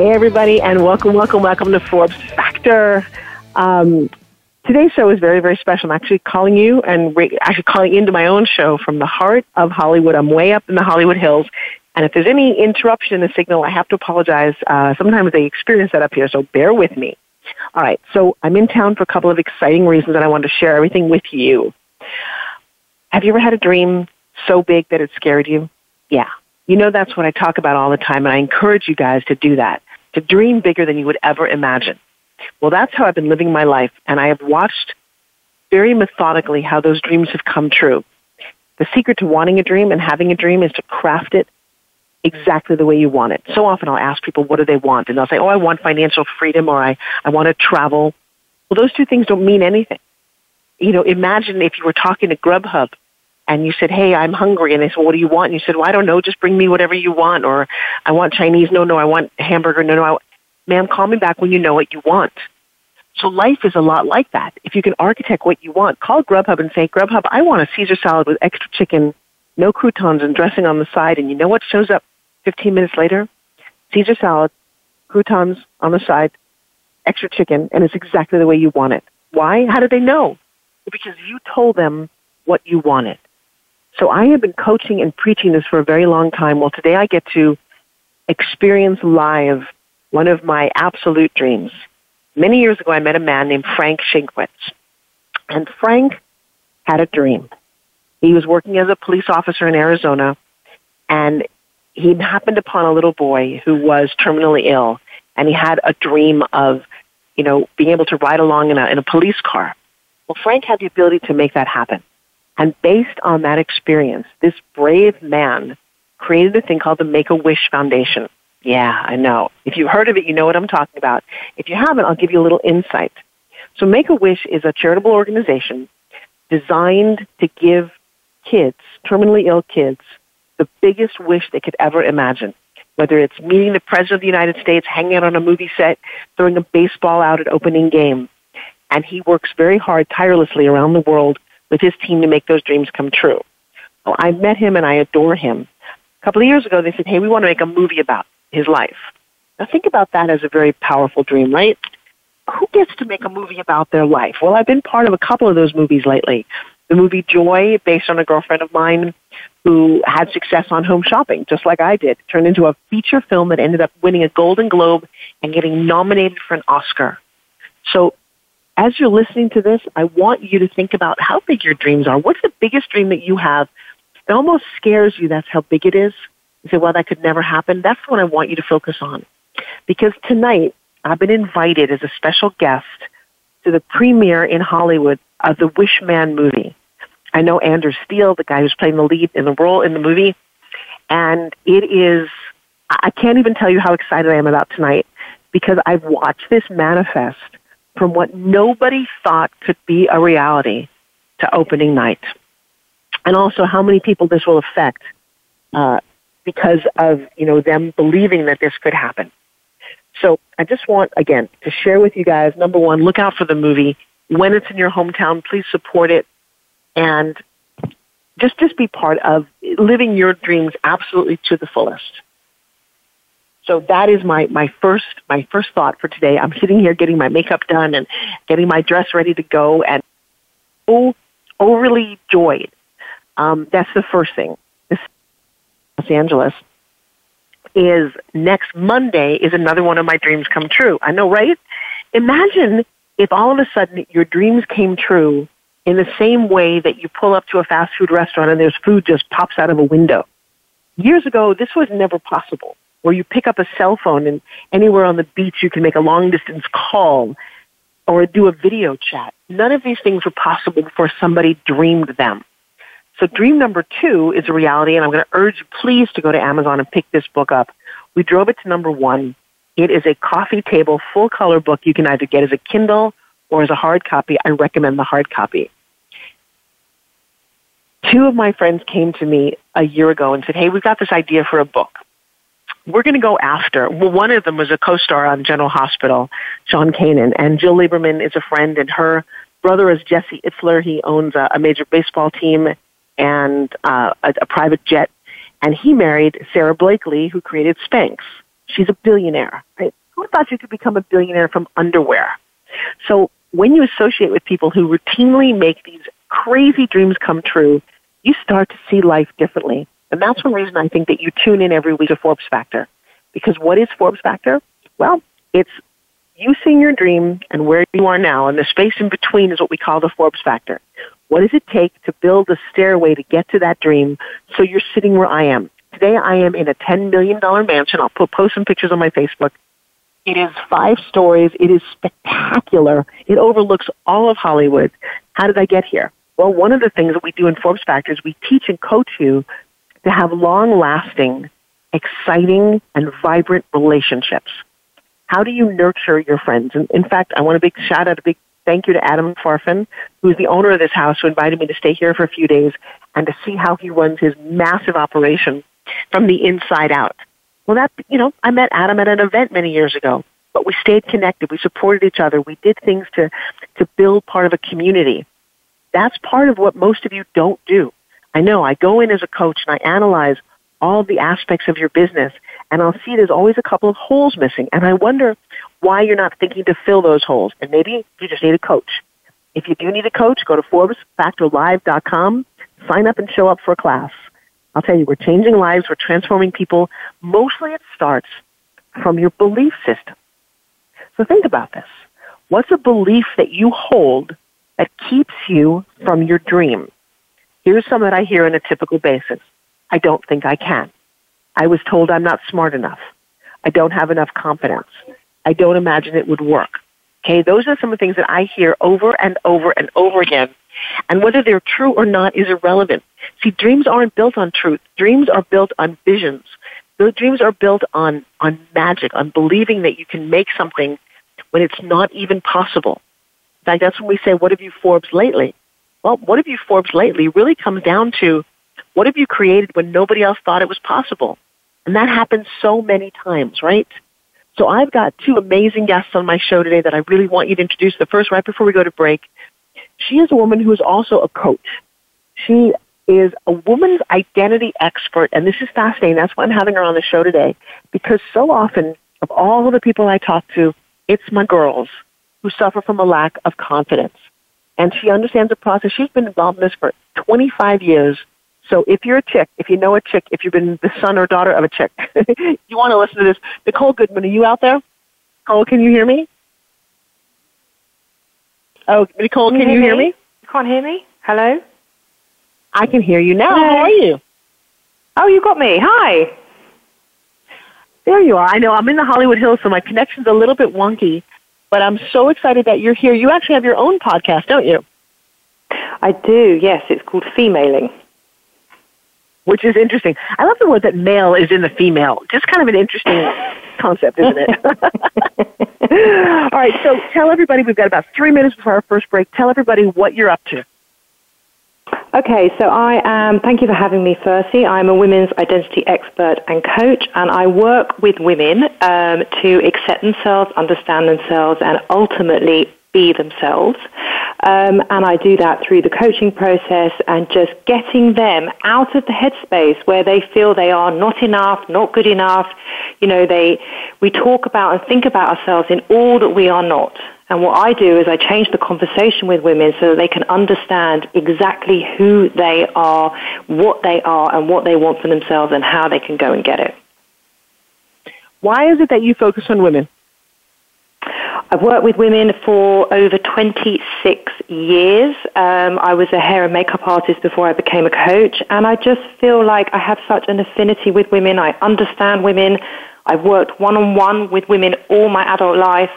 Hey, everybody, and welcome, welcome, welcome to Forbes Factor. Um, today's show is very, very special. I'm actually calling you and re- actually calling into my own show from the heart of Hollywood. I'm way up in the Hollywood Hills. And if there's any interruption in the signal, I have to apologize. Uh, sometimes they experience that up here, so bear with me. All right, so I'm in town for a couple of exciting reasons, and I want to share everything with you. Have you ever had a dream so big that it scared you? Yeah. You know, that's what I talk about all the time, and I encourage you guys to do that to dream bigger than you would ever imagine. Well, that's how I've been living my life, and I have watched very methodically how those dreams have come true. The secret to wanting a dream and having a dream is to craft it exactly the way you want it. So often I'll ask people, what do they want? And they'll say, oh, I want financial freedom or I, I want to travel. Well, those two things don't mean anything. You know, imagine if you were talking to Grubhub and you said, "Hey, I'm hungry," and they said, "What do you want?" And you said, "Well, I don't know. Just bring me whatever you want." Or, "I want Chinese." No, no, I want hamburger. No, no, I, ma'am, call me back when you know what you want. So life is a lot like that. If you can architect what you want, call Grubhub and say, "Grubhub, I want a Caesar salad with extra chicken, no croutons and dressing on the side." And you know what shows up 15 minutes later? Caesar salad, croutons on the side, extra chicken, and it's exactly the way you want it. Why? How did they know? Because you told them what you wanted. So I have been coaching and preaching this for a very long time. Well, today I get to experience live one of my absolute dreams. Many years ago, I met a man named Frank Shankwitz. And Frank had a dream. He was working as a police officer in Arizona, and he happened upon a little boy who was terminally ill, and he had a dream of, you know, being able to ride along in a, in a police car. Well, Frank had the ability to make that happen. And based on that experience, this brave man created a thing called the Make a Wish Foundation. Yeah, I know. If you've heard of it, you know what I'm talking about. If you haven't, I'll give you a little insight. So Make a Wish is a charitable organization designed to give kids, terminally ill kids, the biggest wish they could ever imagine. Whether it's meeting the President of the United States, hanging out on a movie set, throwing a baseball out at opening game. And he works very hard, tirelessly around the world with his team to make those dreams come true. I met him and I adore him. A couple of years ago, they said, hey, we want to make a movie about his life. Now think about that as a very powerful dream, right? Who gets to make a movie about their life? Well, I've been part of a couple of those movies lately. The movie Joy, based on a girlfriend of mine who had success on home shopping, just like I did, turned into a feature film that ended up winning a Golden Globe and getting nominated for an Oscar. So as you're listening to this, I want you to think about how big your dreams are. What's the biggest dream that you have? It almost scares you that's how big it is. You say, well, that could never happen. That's what I want you to focus on. Because tonight, I've been invited as a special guest to the premiere in Hollywood of the Wish Man movie. I know Andrew Steel, the guy who's playing the lead in the role in the movie, and it is, I can't even tell you how excited I am about tonight because I've watched this manifest from what nobody thought could be a reality to opening night. And also how many people this will affect uh, because of, you know, them believing that this could happen. So I just want, again, to share with you guys, number one, look out for the movie. When it's in your hometown, please support it and just, just be part of living your dreams absolutely to the fullest. So that is my, my first my first thought for today. I'm sitting here getting my makeup done and getting my dress ready to go and oh overly joyed. Um, that's the first thing. This Los Angeles is next Monday is another one of my dreams come true. I know, right? Imagine if all of a sudden your dreams came true in the same way that you pull up to a fast food restaurant and there's food just pops out of a window. Years ago, this was never possible where you pick up a cell phone and anywhere on the beach you can make a long distance call or do a video chat. None of these things were possible before somebody dreamed them. So dream number two is a reality, and I'm going to urge you please to go to Amazon and pick this book up. We drove it to number one. It is a coffee table full color book you can either get as a Kindle or as a hard copy. I recommend the hard copy. Two of my friends came to me a year ago and said, Hey, we've got this idea for a book. We're going to go after. Well, one of them was a co-star on General Hospital, Sean Kanan, and Jill Lieberman is a friend, and her brother is Jesse Itzler. He owns a, a major baseball team and uh, a, a private jet, and he married Sara Blakely, who created Spanx. She's a billionaire. Right? Who thought you could become a billionaire from underwear? So when you associate with people who routinely make these crazy dreams come true, you start to see life differently. And that's one reason I think that you tune in every week to Forbes Factor. Because what is Forbes Factor? Well, it's you seeing your dream and where you are now, and the space in between is what we call the Forbes Factor. What does it take to build a stairway to get to that dream so you're sitting where I am? Today I am in a $10 million mansion. I'll put, post some pictures on my Facebook. It is five stories. It is spectacular. It overlooks all of Hollywood. How did I get here? Well, one of the things that we do in Forbes Factor is we teach and coach you to have long lasting, exciting, and vibrant relationships. How do you nurture your friends? And in fact, I want a big shout out, a big thank you to Adam Farfan, who's the owner of this house, who invited me to stay here for a few days and to see how he runs his massive operation from the inside out. Well, that, you know, I met Adam at an event many years ago, but we stayed connected. We supported each other. We did things to, to build part of a community. That's part of what most of you don't do. I know I go in as a coach and I analyze all the aspects of your business and I'll see there's always a couple of holes missing and I wonder why you're not thinking to fill those holes and maybe you just need a coach. If you do need a coach, go to ForbesFactorLive.com, sign up and show up for a class. I'll tell you, we're changing lives, we're transforming people. Mostly it starts from your belief system. So think about this. What's a belief that you hold that keeps you from your dream? Here's some that I hear on a typical basis. I don't think I can. I was told I'm not smart enough. I don't have enough confidence. I don't imagine it would work. Okay, those are some of the things that I hear over and over and over again. And whether they're true or not is irrelevant. See, dreams aren't built on truth. Dreams are built on visions. Those dreams are built on, on magic, on believing that you can make something when it's not even possible. In fact, that's when we say, what have you Forbes lately? Well, what have you Forbes lately really comes down to what have you created when nobody else thought it was possible? And that happens so many times, right? So I've got two amazing guests on my show today that I really want you to introduce. The first, right before we go to break, she is a woman who is also a coach. She is a woman's identity expert, and this is fascinating. That's why I'm having her on the show today, because so often of all the people I talk to, it's my girls who suffer from a lack of confidence. And she understands the process. She's been involved in this for 25 years. So if you're a chick, if you know a chick, if you've been the son or daughter of a chick, you want to listen to this. Nicole Goodman, are you out there? Nicole, can you hear me? Oh, Nicole, can, can you hear me? me? You can't hear me? Hello? I can hear you now. Hello. How are you? Oh, you got me. Hi. There you are. I know I'm in the Hollywood Hills, so my connection's a little bit wonky. But I'm so excited that you're here. You actually have your own podcast, don't you? I do, yes. It's called Femaling. Which is interesting. I love the word that male is in the female. Just kind of an interesting concept, isn't it? All right, so tell everybody, we've got about three minutes before our first break. Tell everybody what you're up to. Okay, so I am, thank you for having me, Firstly, I'm a women's identity expert and coach, and I work with women um, to accept themselves, understand themselves, and ultimately be themselves. Um, and I do that through the coaching process and just getting them out of the headspace where they feel they are not enough, not good enough. You know, they, we talk about and think about ourselves in all that we are not. And what I do is I change the conversation with women so that they can understand exactly who they are, what they are, and what they want for themselves and how they can go and get it. Why is it that you focus on women? I've worked with women for over 26 years. Um, I was a hair and makeup artist before I became a coach, and I just feel like I have such an affinity with women. I understand women. I've worked one on one with women all my adult life.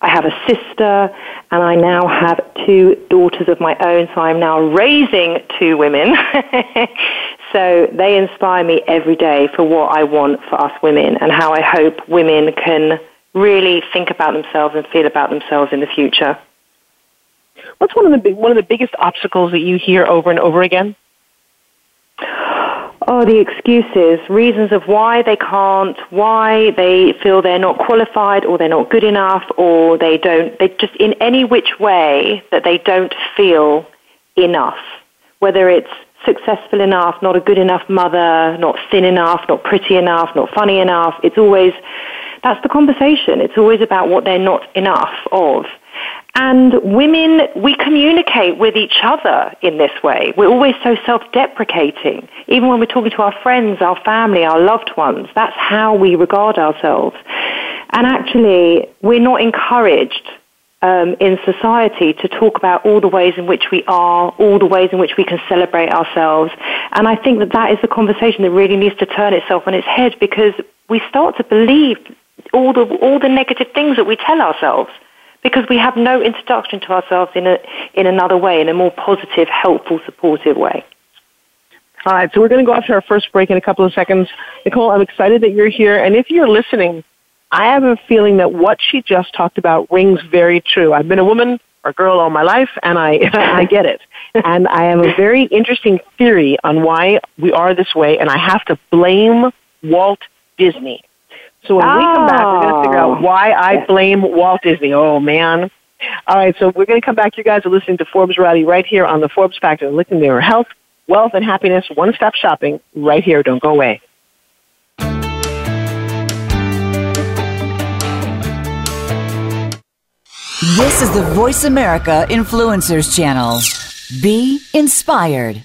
I have a sister, and I now have two daughters of my own, so I'm now raising two women. so they inspire me every day for what I want for us women and how I hope women can really think about themselves and feel about themselves in the future. What's one of the one of the biggest obstacles that you hear over and over again? Oh, the excuses, reasons of why they can't, why they feel they're not qualified or they're not good enough or they don't, they just in any which way that they don't feel enough. Whether it's successful enough, not a good enough mother, not thin enough, not pretty enough, not funny enough. It's always, that's the conversation. It's always about what they're not enough of. And women, we communicate with each other in this way. We're always so self-deprecating. Even when we're talking to our friends, our family, our loved ones, that's how we regard ourselves. And actually, we're not encouraged um, in society to talk about all the ways in which we are, all the ways in which we can celebrate ourselves. And I think that that is the conversation that really needs to turn itself on its head because we start to believe all the, all the negative things that we tell ourselves because we have no introduction to ourselves in, a, in another way, in a more positive, helpful, supportive way. All right, so we're going to go off to our first break in a couple of seconds. Nicole, I'm excited that you're here. And if you're listening, I have a feeling that what she just talked about rings very true. I've been a woman or girl all my life, and I, I get it. And I have a very interesting theory on why we are this way, and I have to blame Walt Disney. So when oh. we come back, we're going to figure out oh. why I blame Walt Disney. Oh, man. All right, so we're going to come back. You guys are listening to Forbes Riley right here on the Forbes Factor, looking at your health, wealth, and happiness, one-stop shopping right here. Don't go away. This is the Voice America Influencers Channel. Be inspired.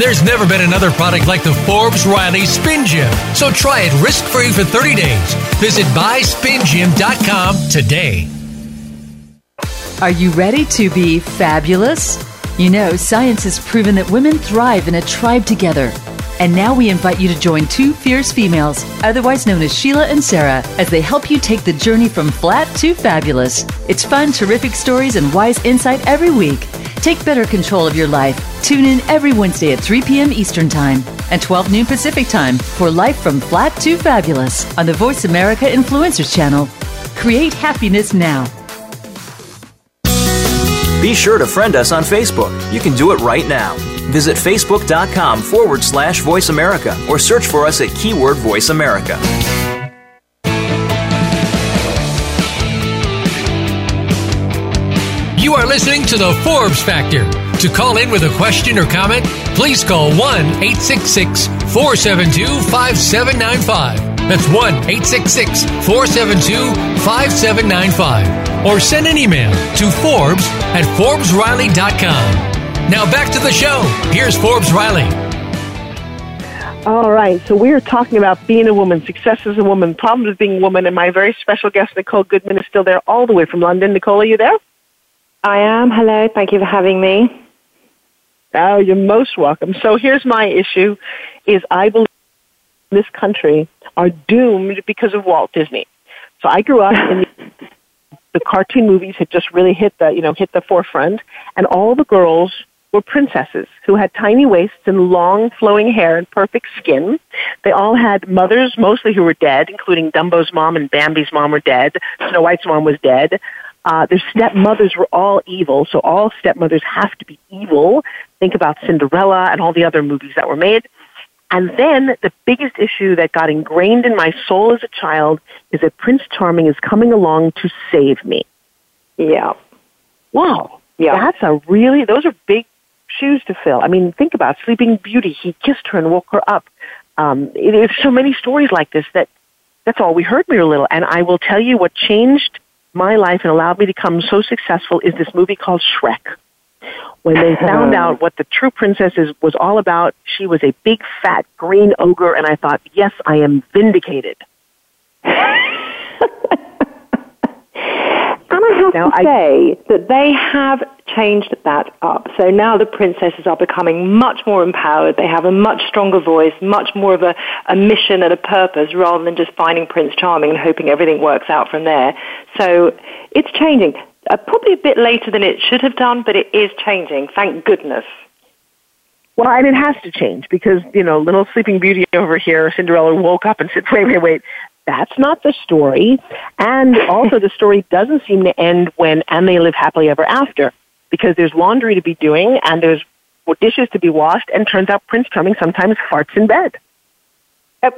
There's never been another product like the Forbes Riley Spin Gym. So try it risk free for 30 days. Visit buyspingym.com today. Are you ready to be fabulous? You know, science has proven that women thrive in a tribe together. And now we invite you to join two fierce females, otherwise known as Sheila and Sarah, as they help you take the journey from flat to fabulous. It's fun, terrific stories, and wise insight every week. Take better control of your life. Tune in every Wednesday at 3 p.m. Eastern Time and 12 noon Pacific Time for Life from Flat to Fabulous on the Voice America Influencers Channel. Create happiness now. Be sure to friend us on Facebook. You can do it right now. Visit facebook.com forward slash voice America or search for us at keyword voice America. You are listening to the Forbes Factor. To call in with a question or comment, please call 1 866 472 5795. That's 1 866 472 5795. Or send an email to Forbes at ForbesRiley.com. Now back to the show. Here's Forbes Riley. All right, so we are talking about being a woman, success as a woman, problems with being a woman, and my very special guest, Nicole Goodman, is still there all the way from London. Nicole, are you there? I am. Hello. Thank you for having me. Oh, you're most welcome. So here's my issue is I believe this country are doomed because of Walt Disney. So I grew up in the, the cartoon movies had just really hit the, you know, hit the forefront and all the girls were princesses who had tiny waists and long flowing hair and perfect skin. They all had mothers, mostly who were dead, including Dumbo's mom and Bambi's mom were dead. Snow White's mom was dead. Uh, their stepmothers were all evil, so all stepmothers have to be evil. Think about Cinderella and all the other movies that were made. And then the biggest issue that got ingrained in my soul as a child is that Prince Charming is coming along to save me. Yeah. wow, Yeah. that's a really, those are big shoes to fill. I mean, think about Sleeping Beauty. He kissed her and woke her up. Um, it, there's so many stories like this that that's all we heard when we were little. And I will tell you what changed my life and allowed me to become so successful is this movie called Shrek. When they found out what the true princess is, was all about, she was a big fat green ogre, and I thought, yes, I am vindicated. I have Now, to I- say that they have changed that up. So now the princesses are becoming much more empowered. They have a much stronger voice, much more of a, a mission and a purpose rather than just finding Prince Charming and hoping everything works out from there. So it's changing. Uh, probably a bit later than it should have done, but it is changing. Thank goodness. Well, and it has to change because, you know, little Sleeping Beauty over here, Cinderella woke up and said, wait, wait, wait, that's not the story. And also the story doesn't seem to end when and they live happily ever after because there's laundry to be doing and there's dishes to be washed and turns out Prince Charming sometimes farts in bed. Uh,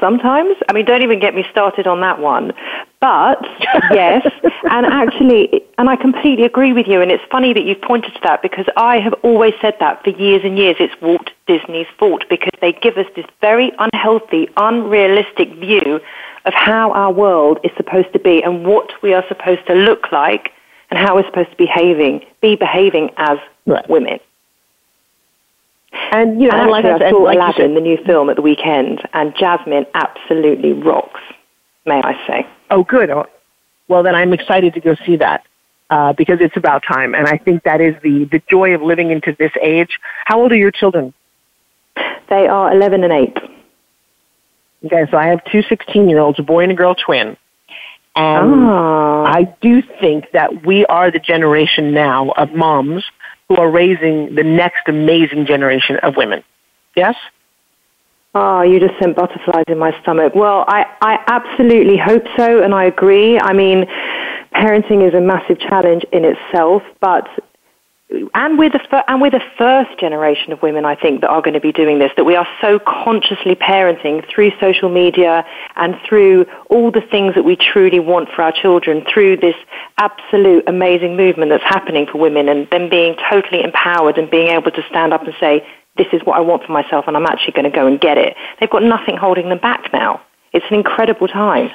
Sometimes, I mean, don't even get me started on that one. But yes, and actually, and I completely agree with you. And it's funny that you've pointed to that because I have always said that for years and years. It's Walt Disney's fault because they give us this very unhealthy, unrealistic view of how our world is supposed to be and what we are supposed to look like and how we're supposed to behaving, be behaving as Right. women. And, you know, And like I said, saw like Aladdin, the new film, at the weekend, and Jasmine absolutely rocks, may I say. Oh, good. Oh, Well, then I'm excited to go see that uh, because it's about time, and I think that is the the joy of living into this age. How old are your children? They are 11 and 8. Okay, so I have two 16 year olds, a boy and a girl twin, and Ah. I do think that we are the generation now of moms who are raising the next amazing generation of women. Yes. Oh, you just sent butterflies in my stomach. Well, I, I absolutely hope so, and I agree. I mean, parenting is a massive challenge in itself, but and we're the and we're the first generation of women, I think, that are going to be doing this. That we are so consciously parenting through social media and through all the things that we truly want for our children. Through this absolute amazing movement that's happening for women, and them being totally empowered and being able to stand up and say, "This is what I want for myself, and I'm actually going to go and get it." They've got nothing holding them back now. It's an incredible time.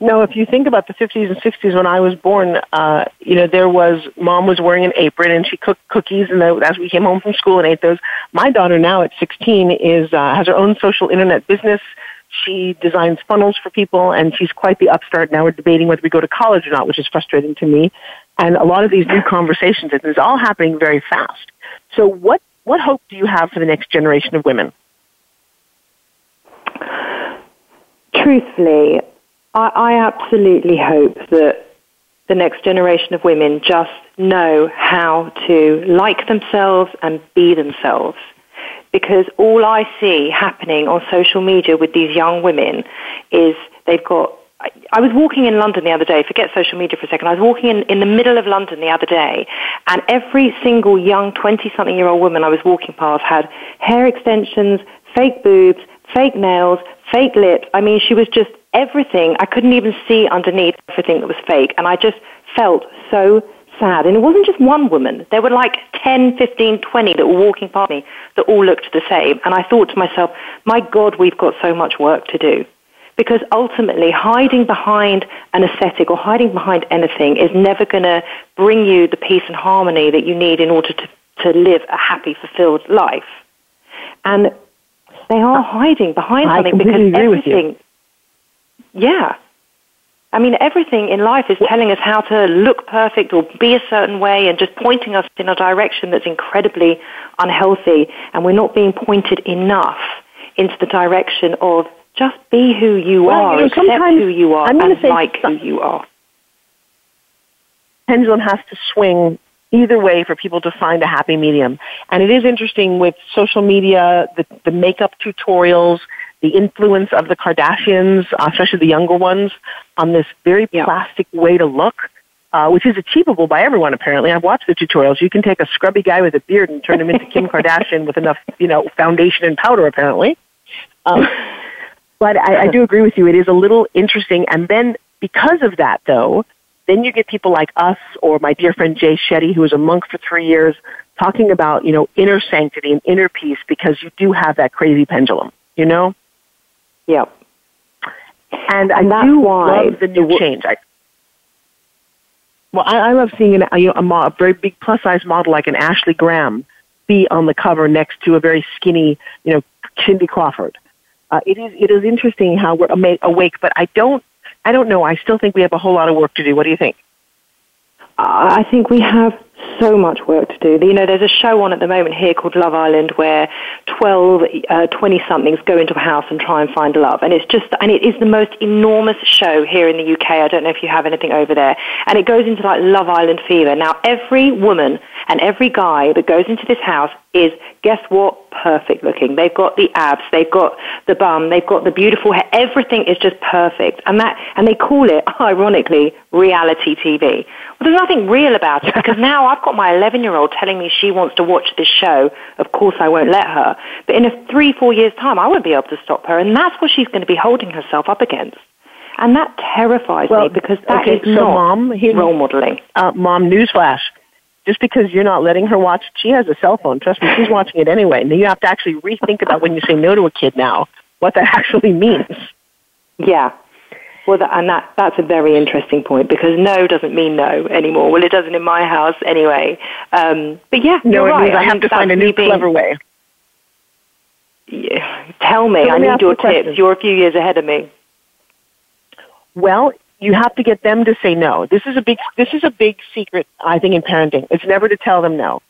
No, if you think about the 50s and 60s when I was born, uh, you know, there was, mom was wearing an apron and she cooked cookies and the, as we came home from school and ate those. My daughter now at 16 is, uh, has her own social internet business. She designs funnels for people and she's quite the upstart. Now we're debating whether we go to college or not, which is frustrating to me. And a lot of these new conversations, it's all happening very fast. So what, what hope do you have for the next generation of women? Truthfully, I, I absolutely hope that the next generation of women just know how to like themselves and be themselves. Because all I see happening on social media with these young women is they've got. I, I was walking in London the other day, forget social media for a second. I was walking in, in the middle of London the other day, and every single young 20 something year old woman I was walking past had hair extensions, fake boobs, fake nails, fake lips. I mean, she was just everything. I couldn't even see underneath everything that was fake. And I just felt so sad. And it wasn't just one woman. There were like 10, 15, 20 that were walking past me that all looked the same. And I thought to myself, my God, we've got so much work to do. Because ultimately, hiding behind an aesthetic or hiding behind anything is never going to bring you the peace and harmony that you need in order to, to live a happy, fulfilled life. And they are hiding behind I something because agree with you. everything. Yeah. I mean, everything in life is telling us how to look perfect or be a certain way and just pointing us in a direction that's incredibly unhealthy. And we're not being pointed enough into the direction of just be who you Well, are, you know, accept who you are, I'm and say like who you are. pendulum has to swing either way for people to find a happy medium. And it is interesting with social media, the, the makeup tutorials, the influence of the Kardashians, uh, especially the younger ones, on this very Yeah. plastic way to look. Uh, which is achievable by everyone apparently. I've watched the tutorials. You can take a scrubby guy with a beard and turn him into Kim Kardashian with enough, you know, foundation and powder apparently. Um, but I, I do agree with you. It is a little interesting. And then because of that, though, Then you get people like us or my dear friend Jay Shetty, who was a monk for three years, talking about, you know, inner sanctity and inner peace because you do have that crazy pendulum, you know? Yep. And, and I do love the new change. I, well, I, I love seeing an, you know, a, a very big plus size model like an Ashley Graham be on the cover next to a very skinny, you know, Cindy Crawford. Uh, it is it is interesting how we're awake, but I don't I don't know. I still think we have a whole lot of work to do. What do you think? I think we have so much work to do. You know, there's a show on at the moment here called Love Island where 12, uh, 20 somethings go into a house and try and find love. And it's just, and it is the most enormous show here in the UK. I don't know if you have anything over there. And it goes into like Love Island fever. Now, every woman and every guy that goes into this house is, guess what? Perfect looking. They've got the abs, they've got the bum, they've got the beautiful hair. Everything is just perfect. And that, and they call it, ironically, reality TV. Well, there's nothing real about it because now I've got my 11 year old telling me she wants to watch this show. Of course, I won't let her. But in a three, four years' time, I won't be able to stop her. And that's what she's going to be holding herself up against. And that terrifies well, me because that okay, is so not mom, he, role modeling. Uh, mom, newsflash. Just because you're not letting her watch, she has a cell phone. Trust me, she's watching it anyway. And you have to actually rethink about when you say no to a kid now, what that actually means. Yeah, well, that, and that, that's a very interesting point because no doesn't mean no anymore. Well, it doesn't in my house anyway. Um, but yeah, no, it right. means I, I have to find a new being, clever way. Yeah, tell me. So I need your tips. You're a few years ahead of me. Well, you have to get them to say no. This is a big this is a big secret I think in parenting. It's never to tell them no.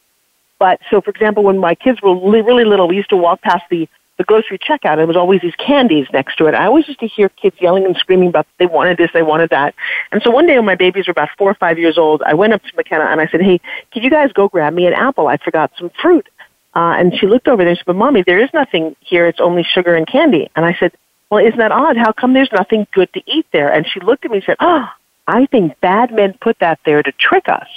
But so for example, when my kids were really little, we used to walk past the the grocery checkout, and there was always these candies next to it. I always used to hear kids yelling and screaming about they wanted this, they wanted that. And so one day when my babies were about four or five years old, I went up to McKenna and I said, "Hey, could you guys go grab me an apple? I forgot some fruit." Uh, and she looked over there and she said, "But mommy, there is nothing here. It's only sugar and candy." And I said, "Well, isn't that odd? How come there's nothing good to eat there?" And she looked at me and said, "Oh, I think bad men put that there to trick us."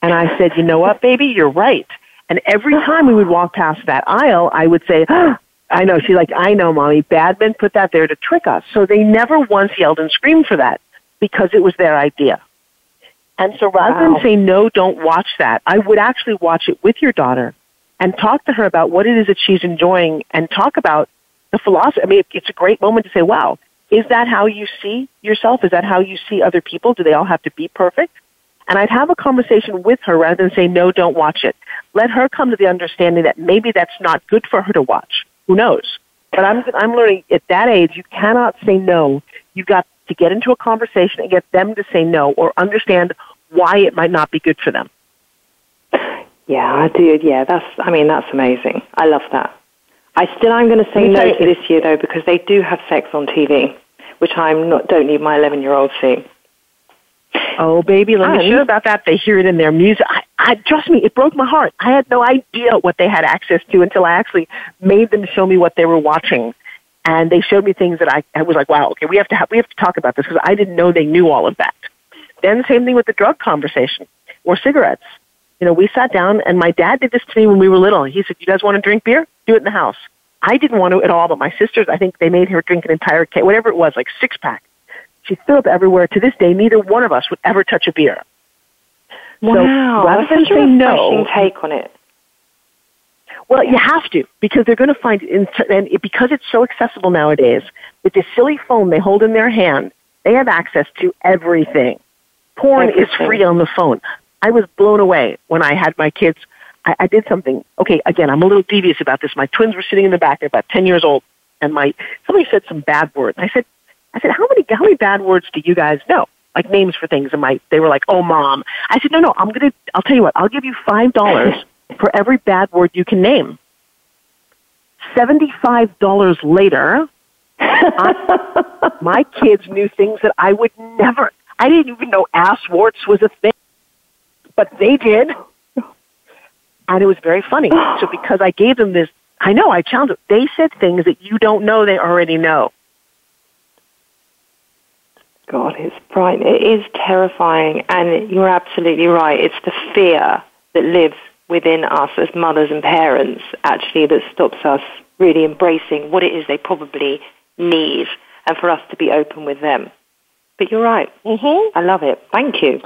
And I said, "You know what, baby? You're right." And every time we would walk past that aisle, I would say, oh, I know. She's like, I know, mommy. Bad men put that there to trick us. So they never once yelled and screamed for that because it was their idea. And so rather wow. than say, no, don't watch that, I would actually watch it with your daughter and talk to her about what it is that she's enjoying and talk about the philosophy. I mean, it's a great moment to say, wow, is that how you see yourself? Is that how you see other people? Do they all have to be perfect? And I'd have a conversation with her rather than say, no, don't watch it. Let her come to the understanding that maybe that's not good for her to watch. Who knows? But I'm, I'm learning at that age, you cannot say no. You've got to get into a conversation and get them to say no or understand why it might not be good for them. Yeah, I do. Yeah, that's, I mean, that's amazing. I love that. I still am going to say no to this year though because they do have sex on TV, which I'm not, don't need my 11 year old seeing. Oh, baby, let me share about that. They hear it in their music. I, I trust me, it broke my heart. I had no idea what they had access to until I actually made them show me what they were watching, and they showed me things that I, I was like, wow, okay, we have to have, we have to talk about this because I didn't know they knew all of that. Then same thing with the drug conversation or cigarettes. You know, we sat down, and my dad did this to me when we were little. He said, "You guys want to drink beer? Do it in the house." I didn't want to at all, but my sisters, I think they made her drink an entire case, whatever it was, like six pack. She threw up everywhere. To this day, neither one of us would ever touch a beer. Wow, so rather than say no, take on it. Well, you have to because they're going to find and it, because it's so accessible nowadays with this silly phone they hold in their hand, they have access to everything. Porn everything. is free on the phone. I was blown away when I had my kids. I, I did something. Okay, again, I'm a little devious about this. My twins were sitting in the back. They're about ten years old, and my somebody said some bad words. I said, I said, how many, how many bad words do you guys know? Like names for things. And my, they were like, oh, mom. I said, no, no, I'm going to, I'll tell you what, I'll give you $5 for every bad word you can name. $75 later, I, my kids knew things that I would never, I didn't even know ass warts was a thing, but they did. And it was very funny. So because I gave them this, I know, I challenged them. They said things that you don't know they already know. God, it's frightening. It is terrifying, and you're absolutely right. It's the fear that lives within us as mothers and parents, actually, that stops us really embracing what it is they probably need, and for us to be open with them. But you're right. Mm-hmm. I love it. Thank you.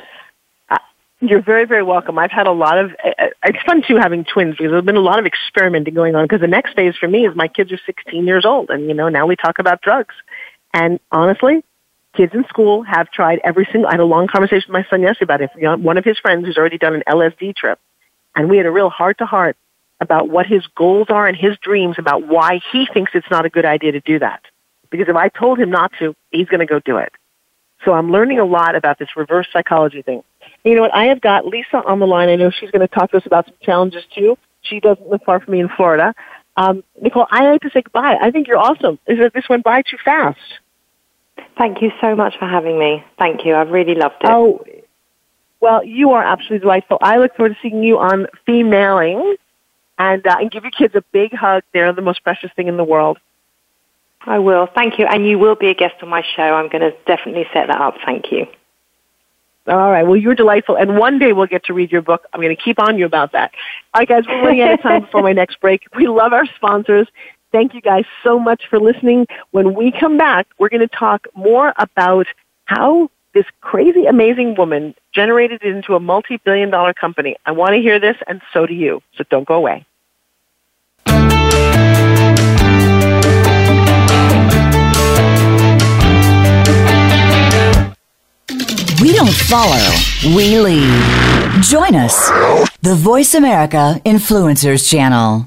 Uh, you're very, very welcome. I've had a lot of, uh, uh, it's fun too having twins because there's been a lot of experimenting going on because the next phase for me is my kids are 16 years old and, you know, now we talk about drugs. And honestly, kids in school have tried every single, I had a long conversation with my son yesterday about it. One of his friends who's already done an LSD trip and we had a real heart to heart about what his goals are and his dreams about why he thinks it's not a good idea to do that. Because if I told him not to, he's going to go do it. So I'm learning a lot about this reverse psychology thing. And you know what? I have got Lisa on the line. I know she's going to talk to us about some challenges too. She doesn't live far from me in Florida. Um, Nicole, I like to say goodbye. I think you're awesome. Is that this went by too fast? Thank you so much for having me. Thank you. I've really loved it. Oh, well, you are absolutely delightful. I look forward to seeing you on Femaling and, uh, and give your kids a big hug. They're the most precious thing in the world. I will. Thank you. And you will be a guest on my show. I'm going to definitely set that up. Thank you. All right. Well, you're delightful. And one day we'll get to read your book. I'm going to keep on you about that. All right, guys, we're running out of time before my next break. We love our sponsors. Thank you guys so much for listening. When we come back, we're going to talk more about how this crazy, amazing woman generated it into a multi-billion dollar company. I want to hear this, and so do you. So don't go away. We don't follow, we lead. Join us, the Voice America Influencers Channel.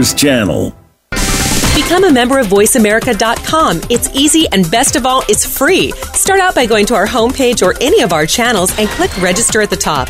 channel. Become a member of VoiceAmerica.com. It's easy and best of all, it's free. Start out by going to our homepage or any of our channels and click register at the top.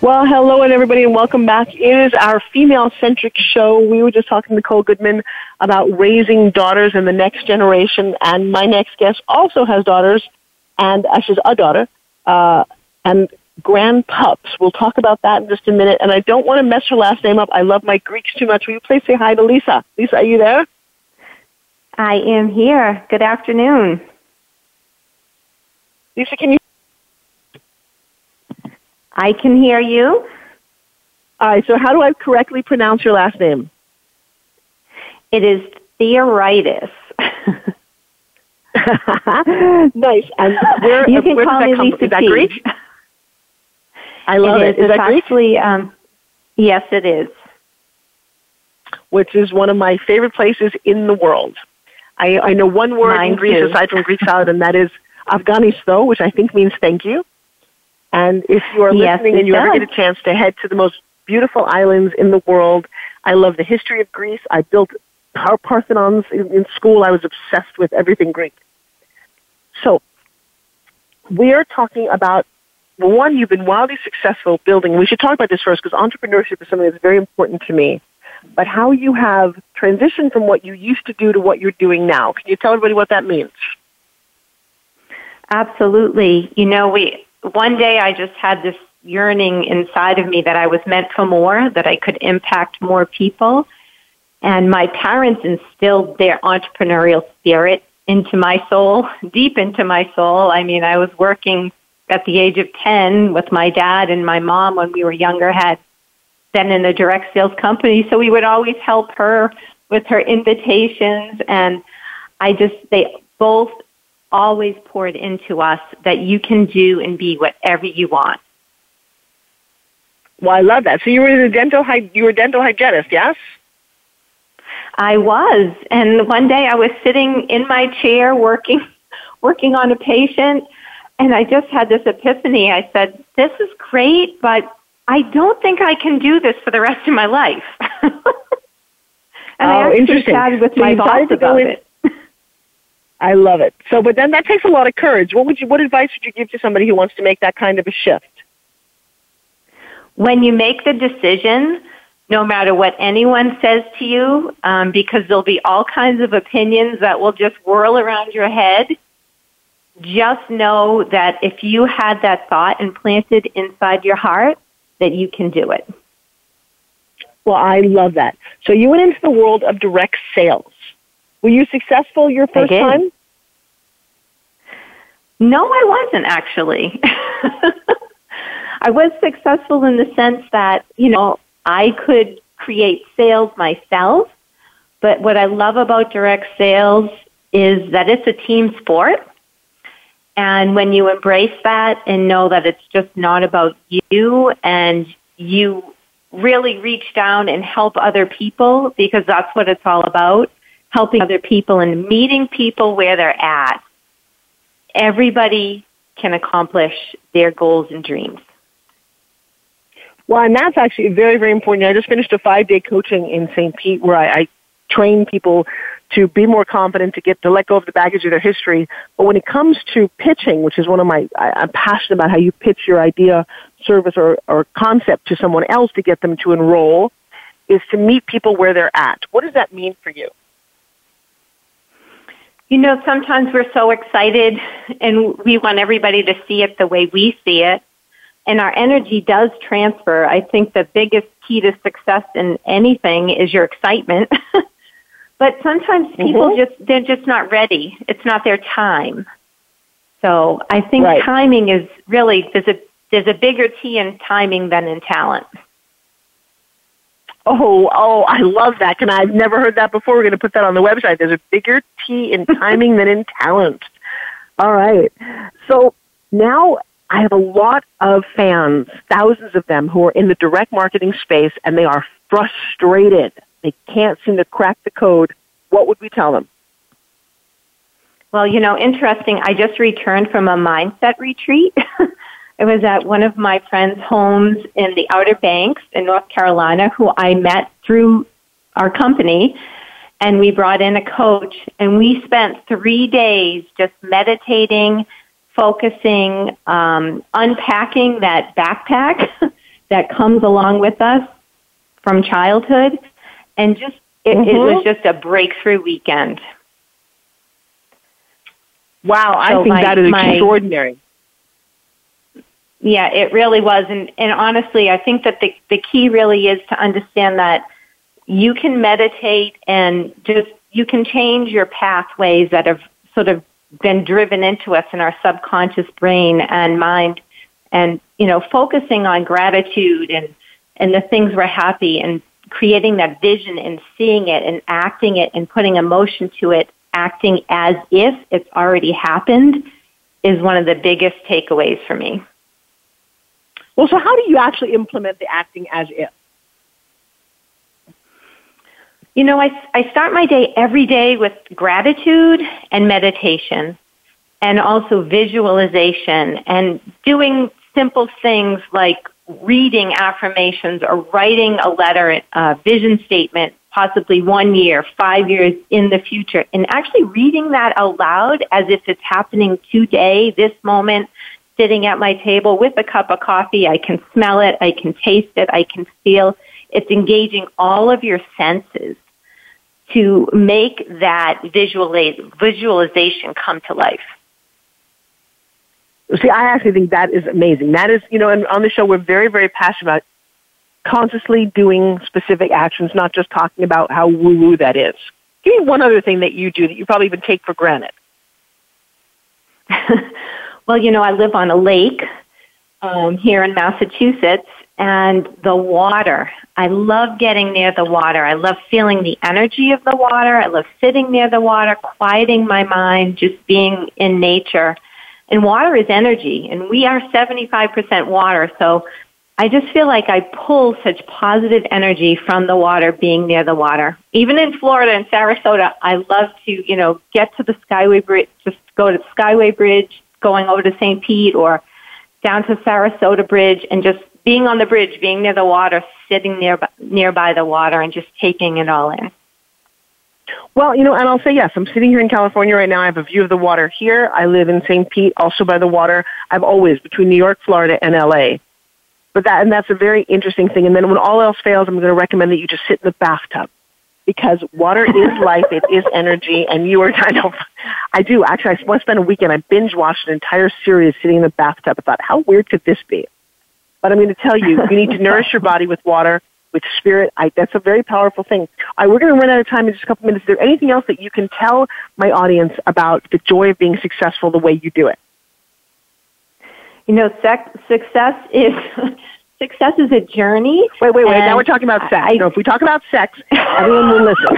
Well, hello and everybody, and welcome back. It is our female-centric show. We were just talking to Nicole Goodman about raising daughters in the next generation, and my next guest also has daughters, and uh, she's a daughter, uh, and grand pups. We'll talk about that in just a minute. And I don't want to mess her last name up. I love my Greeks too much. Will you please say hi to Lisa? Lisa, are you there? I am here. Good afternoon. Lisa, can you? I can hear you. All right. So, how do I correctly pronounce your last name? It is Theoharides. nice. And where, you can where call me come Lisa? Is that Greek? I love it. it. Is that Greek? um, yes, it is. Which is one of my favorite places in the world. I, I know one word Mine in Greece too. aside from Greek salad, and that is efharisto, which I think means thank you. And if you are Yes, listening and you ever get a chance to head to the most beautiful islands in the world, I love the history of Greece. I built Par- Parthenons in, in school. I was obsessed with everything Greek. So, we are talking about one, you've been wildly successful building. We should talk about this first because entrepreneurship is something that's very important to me. But how you have transitioned from what you used to do to what you're doing now. Can you tell everybody what that means? Absolutely. You know, we one day I just had this yearning inside of me that I was meant for more, that I could impact more people. And my parents instilled their entrepreneurial spirit into my soul, deep into my soul. I mean, I was working at the age of 10 with my dad and my mom when we were younger had been in a direct sales company. So we would always help her with her invitations. And I just, they both always poured into us that you can do and be whatever you want. Well, I love that. So you were a dental hy- you were a dental hygienist, yes? I was, and one day I was sitting in my chair working, working on a patient, and I just had this epiphany. I said, "This is great, but I don't think I can do this for the rest of my life." and I Oh, actually interesting. chatted with So my boss decided to go about in- it. I love it. So, but then that takes a lot of courage. What would you, what advice would you give to somebody who wants to make that kind of a shift? when you make the decision, no matter what anyone says to you, um, because there'll be all kinds of opinions that will just whirl around your head, just know that if you had that thought implanted inside your heart, that you can do it. Well, I love that. So you went into the world of direct sales. Were you successful your first time? No, I wasn't actually. I was successful in the sense that, you know, I could create sales myself, but what I love about direct sales is that it's a team sport. And when you embrace that and know that it's just not about you and you really reach down and help other people because that's what it's all about, helping other people and meeting people where they're at everybody can accomplish their goals and dreams. Well, and that's actually very, very important. I just finished a five day coaching in St. Pete where I, I train people to be more confident, to get to let go of the baggage of their history. But when it comes to pitching, which is one of my, I, I'm passionate about how you pitch your idea, service, or, or concept to someone else to get them to enroll, is to meet people where they're at. What does that mean for you? You know, sometimes we're so excited and we want everybody to see it the way we see it. And our energy does transfer. I think the biggest key to success in anything is your excitement. but sometimes people Mhm. just, they're just not ready. It's not their time. So I think Right. timing is really, there's a, there's a bigger T in timing than in talent. Oh, oh, I love that. Can I, I've never heard that before. We're going to put that on the website. There's a bigger T in timing than in talent. All right. So now I have a lot of fans, thousands of them, who are in the direct marketing space and they are frustrated. They can't seem to crack the code. What would we tell them? Well, you know, interesting. I just returned from a mindset retreat. it was at one of my friends' homes in the Outer Banks in North Carolina, who I met through our company. And we brought in a coach, and we spent three days just meditating, focusing, um, unpacking that backpack that comes along with us from childhood. And just, it, it Mhm. was just a breakthrough weekend. Wow, I So think my- that is my- extraordinary. Yeah, it really was. And, and honestly, I think that the, the key really is to understand that you can meditate and just, you can change your pathways that have sort of been driven into us in our subconscious brain and mind and, you know, focusing on gratitude and, and the things we're happy and creating that vision and seeing it and acting it and putting emotion to it, acting as if it's already happened is one of the biggest takeaways for me. Well, so how do you actually implement the acting as if? You know, I, I start my day every day with gratitude and meditation and also visualization and doing simple things like reading affirmations or writing a letter, a vision statement, possibly one year, five years in the future, and actually reading that out loud as if it's happening today, this moment, sitting at my table with a cup of coffee. I can smell it, I can taste it, I can feel. It's engaging all of your senses to make that visualization come to life. See, I actually think that is amazing. That is, you know, and on the show, we're very, very passionate about consciously doing specific actions, not just talking about how woo woo that is. Give me one other thing that you do that you probably even take for granted. well, you know, I live on a lake um, here in Massachusetts, and the water. I love getting near the water. I love feeling the energy of the water. I love sitting near the water, quieting my mind, just being in nature. And water is energy, and we are 75% water, so I just feel like I pull such positive energy from the water being near the water. Even in Florida and Sarasota, I love to, you know, get to the Skyway Bridge, just go to the Skyway Bridge, going over to St. Pete or down to Sarasota Bridge and just being on the bridge, being near the water, sitting near, nearby the water and just taking it all in. Well, you know, and I'll say yes. I'm sitting here in California right now. I have a view of the water here. I live in St. Pete, also by the water. I've always between New York, Florida, and LA. But that and that's a very interesting thing. And then when all else fails, I'm going to recommend that you just sit in the bathtub because water is life. It is energy, and you are kind of. I do actually. I once spent a weekend. I binge watched an entire series sitting in the bathtub. I thought, how weird could this be? But I'm going to tell you, you need to nourish your body with water with spirit. I, that's a very powerful thing. We're going to run out of time in just a couple minutes. Is there anything else that you can tell my audience about the joy of being successful the way you do it? You know, sec- success is success is a journey. Wait, wait, wait. Now we're talking about sex. I, no, if we talk about sex, everyone will listen.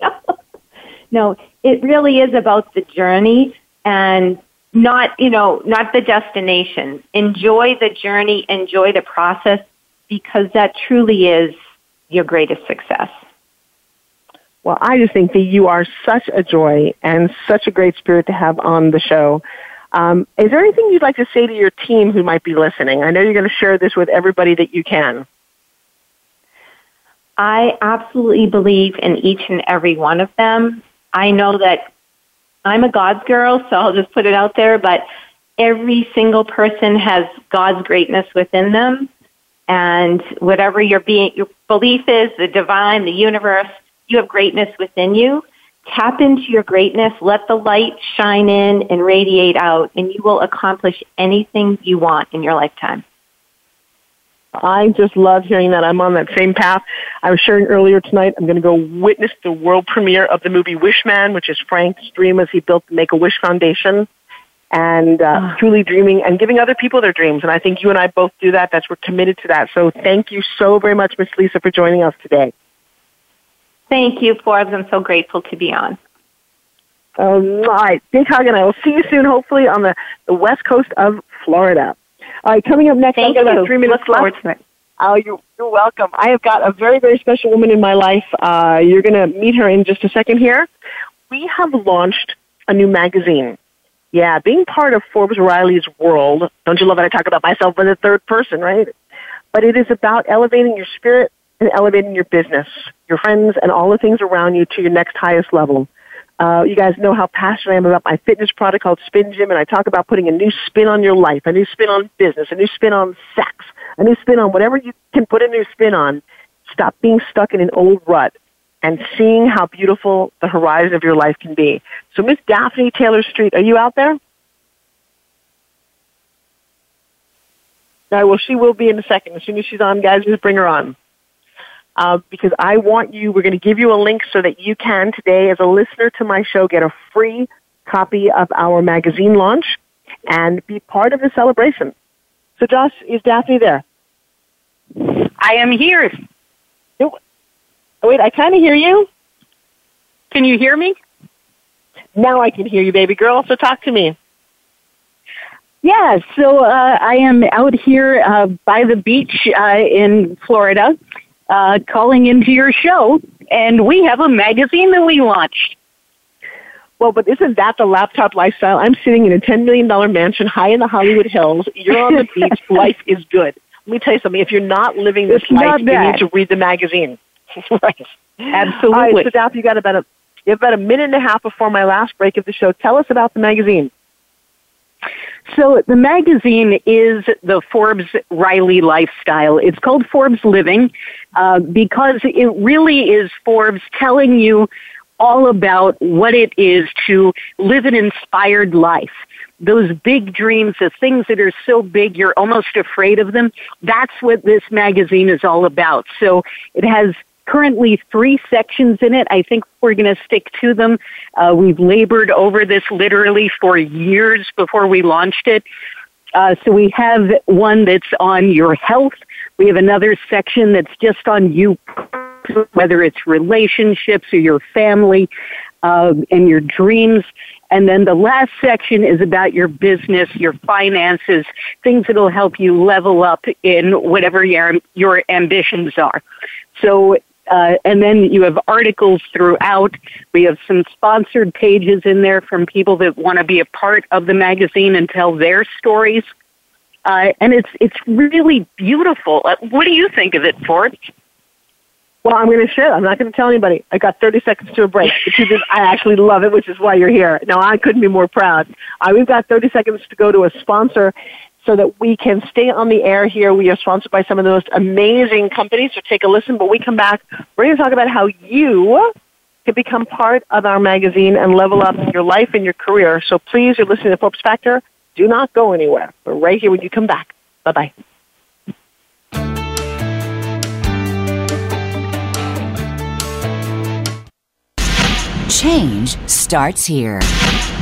no, no, it really is about the journey and not, you know, not the destination. Enjoy the journey, enjoy the process, because that truly is your greatest success. Well, I just think that you are such a joy and such a great spirit to have on the show. Um, is there anything you'd like to say to your team who might be listening? I know you're going to share this with everybody that you can. I absolutely believe in each and every one of them. I know that I'm a God's girl, so I'll just put it out there, but every single person has God's greatness within them and whatever your being, your belief is, the divine, the universe, you have greatness within you. Tap into your greatness, let the light shine in and radiate out, and you will accomplish anything you want in your lifetime. I just love hearing that. I'm on that same path. I was sharing earlier tonight. I'm going to go witness the world premiere of the movie Wishman, which is Frank's dream as he built the Make a Wish Foundation and uh, ah. truly dreaming and giving other people their dreams. And I think you and I both do that. That's we're committed to that. So thank you so very much, Miss Lisa, for joining us today. Thank you, Forbes. I'm so grateful to be on. all right, big hug, and I will see you soon. Hopefully on the, the west coast of Florida. All right, coming up next, Thank I've got about three minutes Look left. Oh, you're, you're welcome. I have got a very, very special woman in my life. Uh, you're going to meet her in just a second here. We have launched a new magazine yeah, being part of Forbes Riley's world, don't you love that I talk about myself in the third person, right? But it is about elevating your spirit and elevating your business, your friends, and all the things around you to your next highest level. Uh, you guys know how passionate I am about my fitness product called Spin Gym, and I talk about putting a new spin on your life, a new spin on business, a new spin on sex, a new spin on whatever you can put a new spin on. Stop being stuck in an old rut and seeing how beautiful the horizon of your life can be. So Miss Daphne Taylor Street, are you out there? All right, well, she will be in a second. As soon as she's on, guys, just bring her on. Uh, because I want you, we're going to give you a link so that you can today, as a listener to my show, get a free copy of our magazine launch and be part of the celebration. So, Josh, is Daphne there? I am here. Oh, wait, I kind of hear you. Can you hear me? Now I can hear you, baby girl. So talk to me. Yeah, so uh, I am out here uh, by the beach uh, in Florida, uh, calling into your show and we have a magazine that we launched. Well, but isn't that the laptop lifestyle? I'm sitting in a $10 million mansion high in the Hollywood Hills. You're on the beach. Life is good. Let me tell you something. If you're not living this It's life, you need to read the magazine. right. Absolutely. All right, so Daphne, you got about a you have about a minute and a half before my last break of the show. Tell us about the magazine. So the magazine is the Forbes Riley lifestyle. It's called Forbes Living uh, because it really is Forbes telling you all about what it is to live an inspired life. Those big dreams, the things that are so big you're almost afraid of them. That's what this magazine is all about. So it has currently three sections in it. I think we're going to stick to them. Uh, we've labored over this literally for years before we launched it. Uh, so we have one that's on your health. We have another section that's just on you, whether it's relationships or your family uh, and your dreams. And then the last section is about your business, your finances, things that'll help you level up in whatever your, your ambitions are. So uh, and then you have articles throughout. We have some sponsored pages in there from people that want to be a part of the magazine and tell their stories. Uh, and it's it's really beautiful. Uh, what do you think of it, Ford? Well, I'm going to share. I'm not going to tell anybody. I got 30 seconds to a break. Is, I actually love it, which is why you're here. Now, I couldn't be more proud. Uh, we've got 30 seconds to go to a sponsor so that we can stay on the air here. We are sponsored by some of the most amazing companies, so take a listen. But we come back, we're going to talk about how you can become part of our magazine and level up your life and your career. So please, you're listening to Forbes Factor. Do not go anywhere. We're right here when you come back. Bye-bye. Change starts here.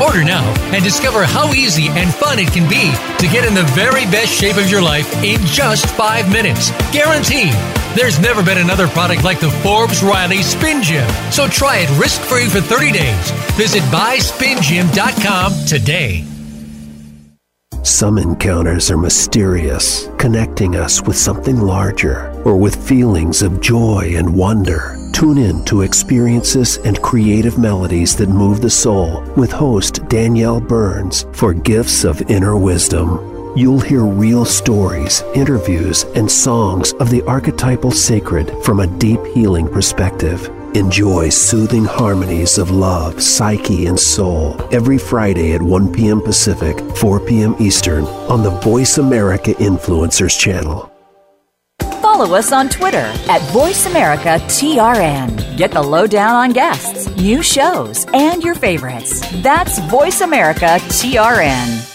Order now and discover how easy and fun it can be to get in the very best shape of your life in just five minutes. Guaranteed. There's never been another product like the Forbes Riley Spin Gym. So try it risk free for 30 days. Visit buyspingym.com today. Some encounters are mysterious, connecting us with something larger or with feelings of joy and wonder. Tune in to experiences and creative melodies that move the soul with host Danielle Burns for Gifts of Inner Wisdom. You'll hear real stories, interviews, and songs of the archetypal sacred from a deep healing perspective. Enjoy soothing harmonies of love, psyche, and soul every Friday at 1 p.m. Pacific, 4 p.m. Eastern on the Voice America Influencers channel. Follow us on Twitter at VoiceAmericaTRN. Get the lowdown on guests, new shows, and your favorites. That's VoiceAmericaTRN.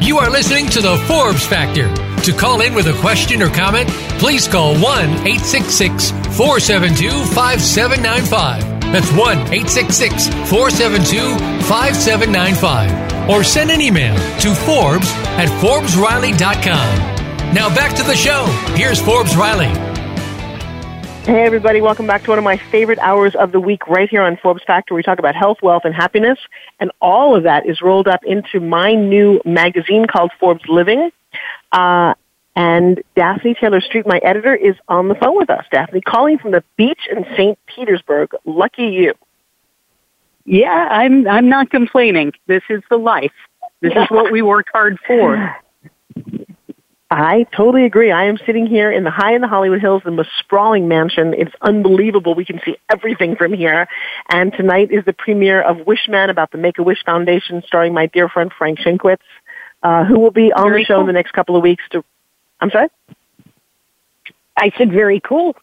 You are listening to the Forbes Factor. To call in with a question or comment, please call 1 866 472 5795. That's 1 866 472 5795. Or send an email to Forbes at ForbesRiley.com. Now back to the show. Here's Forbes Riley. Hey, everybody, welcome back to one of my favorite hours of the week right here on Forbes Factor. We talk about health, wealth, and happiness, and all of that is rolled up into my new magazine called Forbes Living. Uh, and Daphne Taylor Street, my editor, is on the phone with us. Daphne, calling from the beach in St. Petersburg. Lucky you. Yeah, I'm I'm not complaining. This is the life. This is what we work hard for. I totally agree. I am sitting here in the high in the Hollywood Hills, the most sprawling mansion. It's unbelievable. We can see everything from here. And tonight is the premiere of Wish Man about the Make-A-Wish Foundation starring my dear friend Frank Shankwitz, uh, who will be on very the show cool. in the next couple of weeks to, I'm sorry? I said very cool.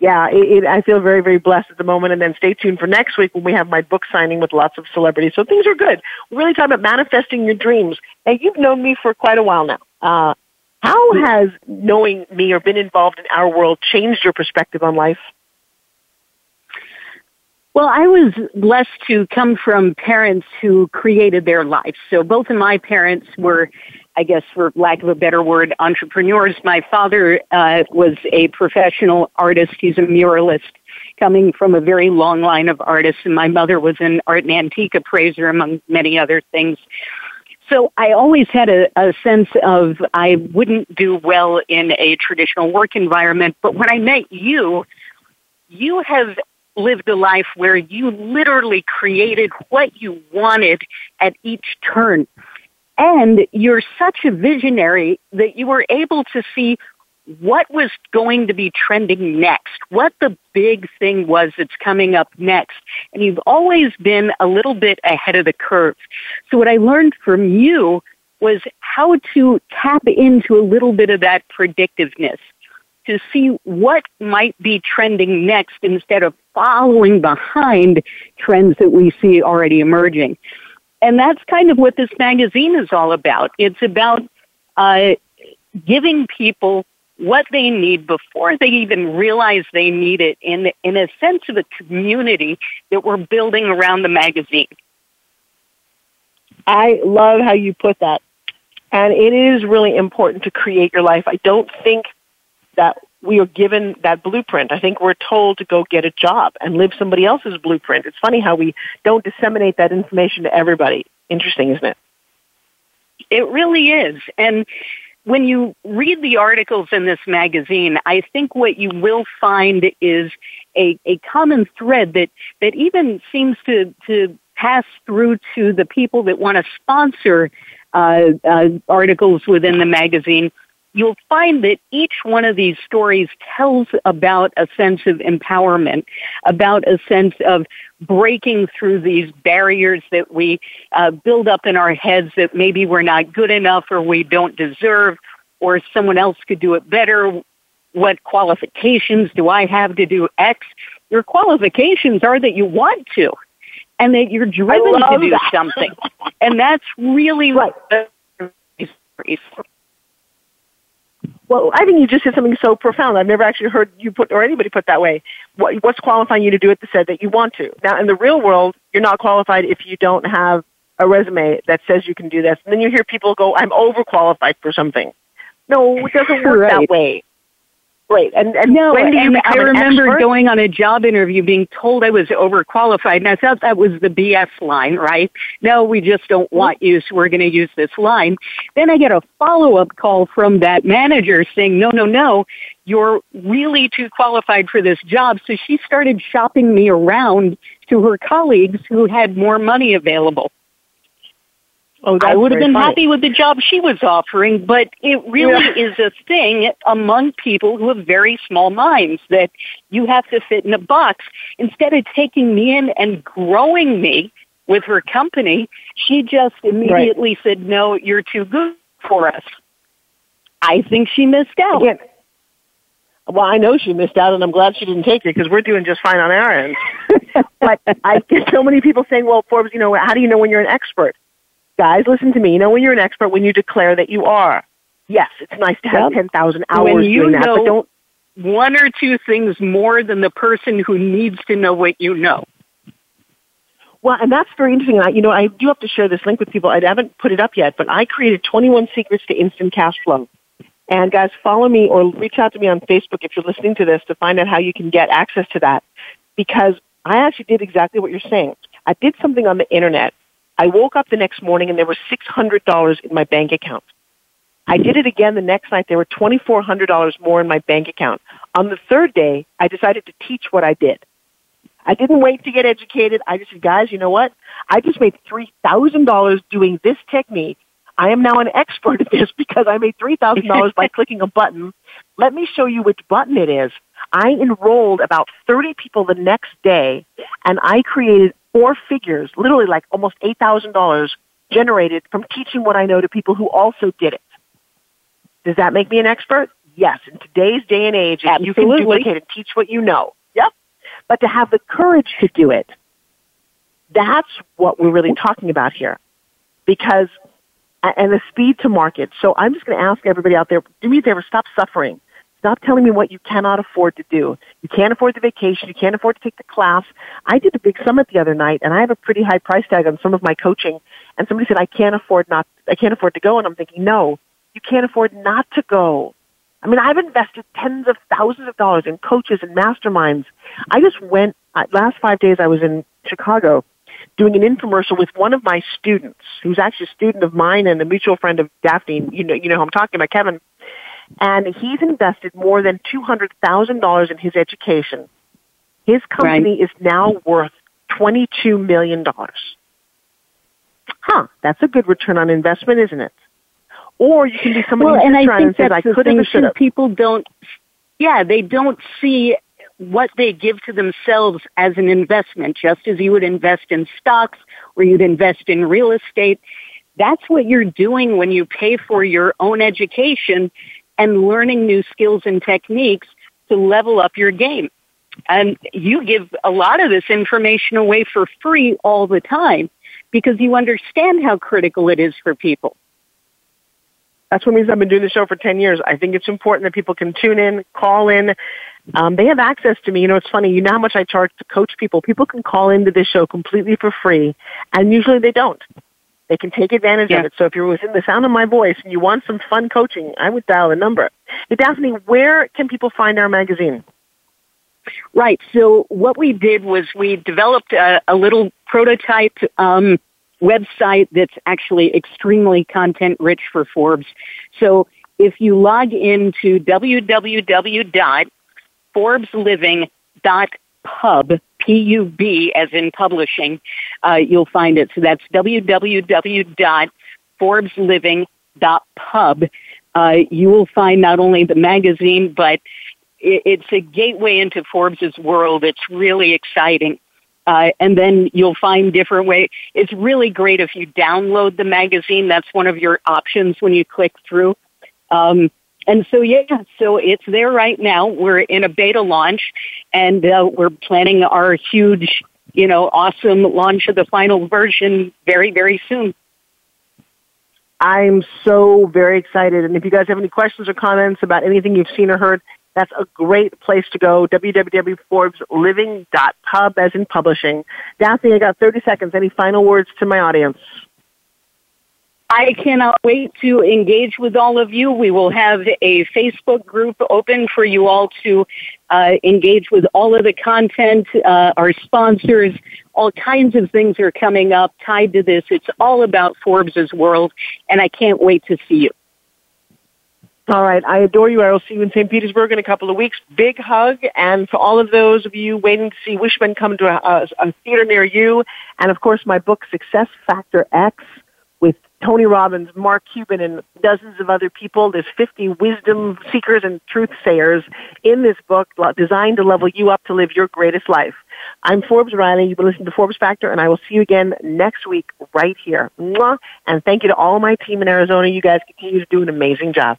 yeah, it, it, I feel very, very blessed at the moment. And then stay tuned for next week when we have my book signing with lots of celebrities. So things are good. We're really talking about manifesting your dreams. And you've known me for quite a while now. Uh, how has knowing me or been involved in our world changed your perspective on life? Well, I was blessed to come from parents who created their lives. So both of my parents were, I guess, for lack of a better word, entrepreneurs. My father uh, was a professional artist. He's a muralist coming from a very long line of artists. And my mother was an art and antique appraiser, among many other things. So I always had a, a sense of I wouldn't do well in a traditional work environment. But when I met you, you have lived a life where you literally created what you wanted at each turn. And you're such a visionary that you were able to see what was going to be trending next, what the big thing was that's coming up next. And you've always been a little bit ahead of the curve. So what I learned from you was how to tap into a little bit of that predictiveness to see what might be trending next instead of following behind trends that we see already emerging. And that's kind of what this magazine is all about. It's about uh, giving people what they need before they even realize they need it in, in a sense of a community that we're building around the magazine. I love how you put that. And it is really important to create your life. I don't think that we are given that blueprint. I think we're told to go get a job and live somebody else's blueprint. It's funny how we don't disseminate that information to everybody. Interesting, isn't it? It really is. And when you read the articles in this magazine, I think what you will find is a, a common thread that, that even seems to, to pass through to the people that want to sponsor uh, uh, articles within the magazine. You'll find that each one of these stories tells about a sense of empowerment, about a sense of breaking through these barriers that we uh, build up in our heads that maybe we're not good enough or we don't deserve or someone else could do it better. What qualifications do I have to do X? Your qualifications are that you want to and that you're driven to do that. something. and that's really Right. what Well, I think you just said something so profound. I've never actually heard you put or anybody put that way. What, what's qualifying you to do it that said that you want to? Now, in the real world, you're not qualified if you don't have a resume that says you can do this. And then you hear people go, "I'm overqualified for something." No, it doesn't work Right. that way. Right. And and No, you and I remember expert? going on a job interview being told I was overqualified, and I thought that was the BS line, right? No, we just don't want you, so we're going to use this line. Then I get a follow-up call from that manager saying, no, no, no, you're really too qualified for this job. So she started shopping me around to her colleagues who had more money available. Oh, I would have been funny. happy with the job she was offering, but it really Yeah. is a thing among people who have very small minds that you have to fit in a box. Instead of taking me in and growing me with her company, she just immediately said, no, you're too good for us. I think she missed out. Again, well, I know she missed out, and I'm glad she didn't take it because we're doing just fine on our end. but I get so many people saying, "Well, Forbes, you know, how do you know when you're an expert?" Guys, listen to me. You know when you're an expert when you declare that you are. Yes, it's nice to have Yep. ten thousand hours when you doing that, know but don't. one or two things more than the person who needs to know what you know. Well, and that's very interesting. I, you know, I do have to share this link with people. I haven't put it up yet, but I created 21 secrets to instant cash flow. And guys, follow me or reach out to me on Facebook if you're listening to this to find out how you can get access to that. Because I actually did exactly what you're saying. I did something on the internet. I woke up the next morning and there was $600 in my bank account. I did it again the next night. There were $2,400 more in my bank account. On the third day, I decided to teach what I did. I didn't wait to get educated. I just said, guys, you know what? I just made $3,000 doing this technique. I am now an expert at this because I made $3,000 by clicking a button. Let me show you which button it is. I enrolled about 30 people the next day and I created four figures, literally like almost $8,000 generated from teaching what I know to people who also did it. Does that make me an expert? Yes. In today's day and age, if you can duplicate and teach what you know. Yep. But to have the courage to do it, that's what we're really talking about here. Because, and the speed to market. So I'm just going to ask everybody out there, do me a favor, stop suffering. Stop telling me what you cannot afford to do. You can't afford the vacation. You can't afford to take the class. I did a big summit the other night and I have a pretty high price tag on some of my coaching and somebody said, I can't afford not, I can't afford to go. And I'm thinking, no, you can't afford not to go. I mean, I've invested tens of thousands of dollars in coaches and masterminds. I just went, uh, last five days I was in Chicago doing an infomercial with one of my students, who's actually a student of mine and a mutual friend of Daphne. You know, you know who I'm talking about, Kevin. And he's invested more than $200,000 in his education. His company right. is now worth $22 million. Huh, that's a good return on investment, isn't it? Or you can be someone well, who's and trying and says, I could have, should have. People don't, yeah, they don't see what they give to themselves as an investment, just as you would invest in stocks or you'd invest in real estate. That's what you're doing when you pay for your own education and learning new skills and techniques to level up your game. And you give a lot of this information away for free all the time because you understand how critical it is for people. That's what means I've been doing the show for 10 years. I think it's important that people can tune in, call in. Um, they have access to me. You know, it's funny. You know how much I charge to coach people? People can call into this show completely for free, and usually they don't. They can take advantage yeah. of it. So if you're within the sound of my voice and you want some fun coaching, I would dial a number. Hey, Daphne, where can people find our magazine? Right. So what we did was we developed a, a little prototype um, website that's actually extremely content rich for Forbes. So if you log into www.forbesliving.pub, P-U-B as in publishing, uh, you'll find it. So that's www.forbesliving.pub. Uh, you will find not only the magazine, but it's a gateway into Forbes's world. It's really exciting. Uh, and then you'll find different ways. It's really great if you download the magazine. That's one of your options when you click through. Um, and so, yeah, so it's there right now. We're in a beta launch, and uh, we're planning our huge, you know, awesome launch of the final version very, very soon. I'm so very excited. And if you guys have any questions or comments about anything you've seen or heard, that's a great place to go. www.forbesliving.pub as in publishing. Daphne, I got 30 seconds. Any final words to my audience? I cannot wait to engage with all of you. We will have a Facebook group open for you all to uh, engage with all of the content, uh, our sponsors, all kinds of things are coming up tied to this. It's all about Forbes' world, and I can't wait to see you. All right. I adore you. I will see you in St. Petersburg in a couple of weeks. Big hug. And for all of those of you waiting to see Wishman come to a, a, a theater near you, and of course my book, Success Factor X, Tony Robbins, Mark Cuban, and dozens of other people. There's 50 wisdom seekers and truth sayers in this book designed to level you up to live your greatest life. I'm Forbes Riley. You've been listening to Forbes Factor, and I will see you again next week right here. Mwah! And thank you to all my team in Arizona. You guys continue to do an amazing job.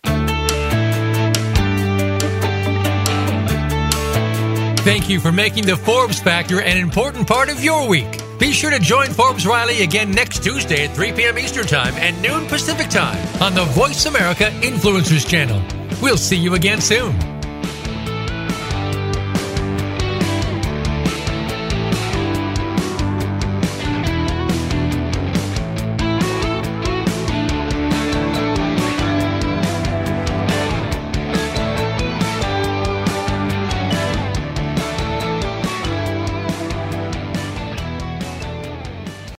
Thank you for making the Forbes Factor an important part of your week. Be sure to join Forbes Riley again next Tuesday at 3 p.m. Eastern Time and noon Pacific Time on the Voice America Influencers Channel. We'll see you again soon.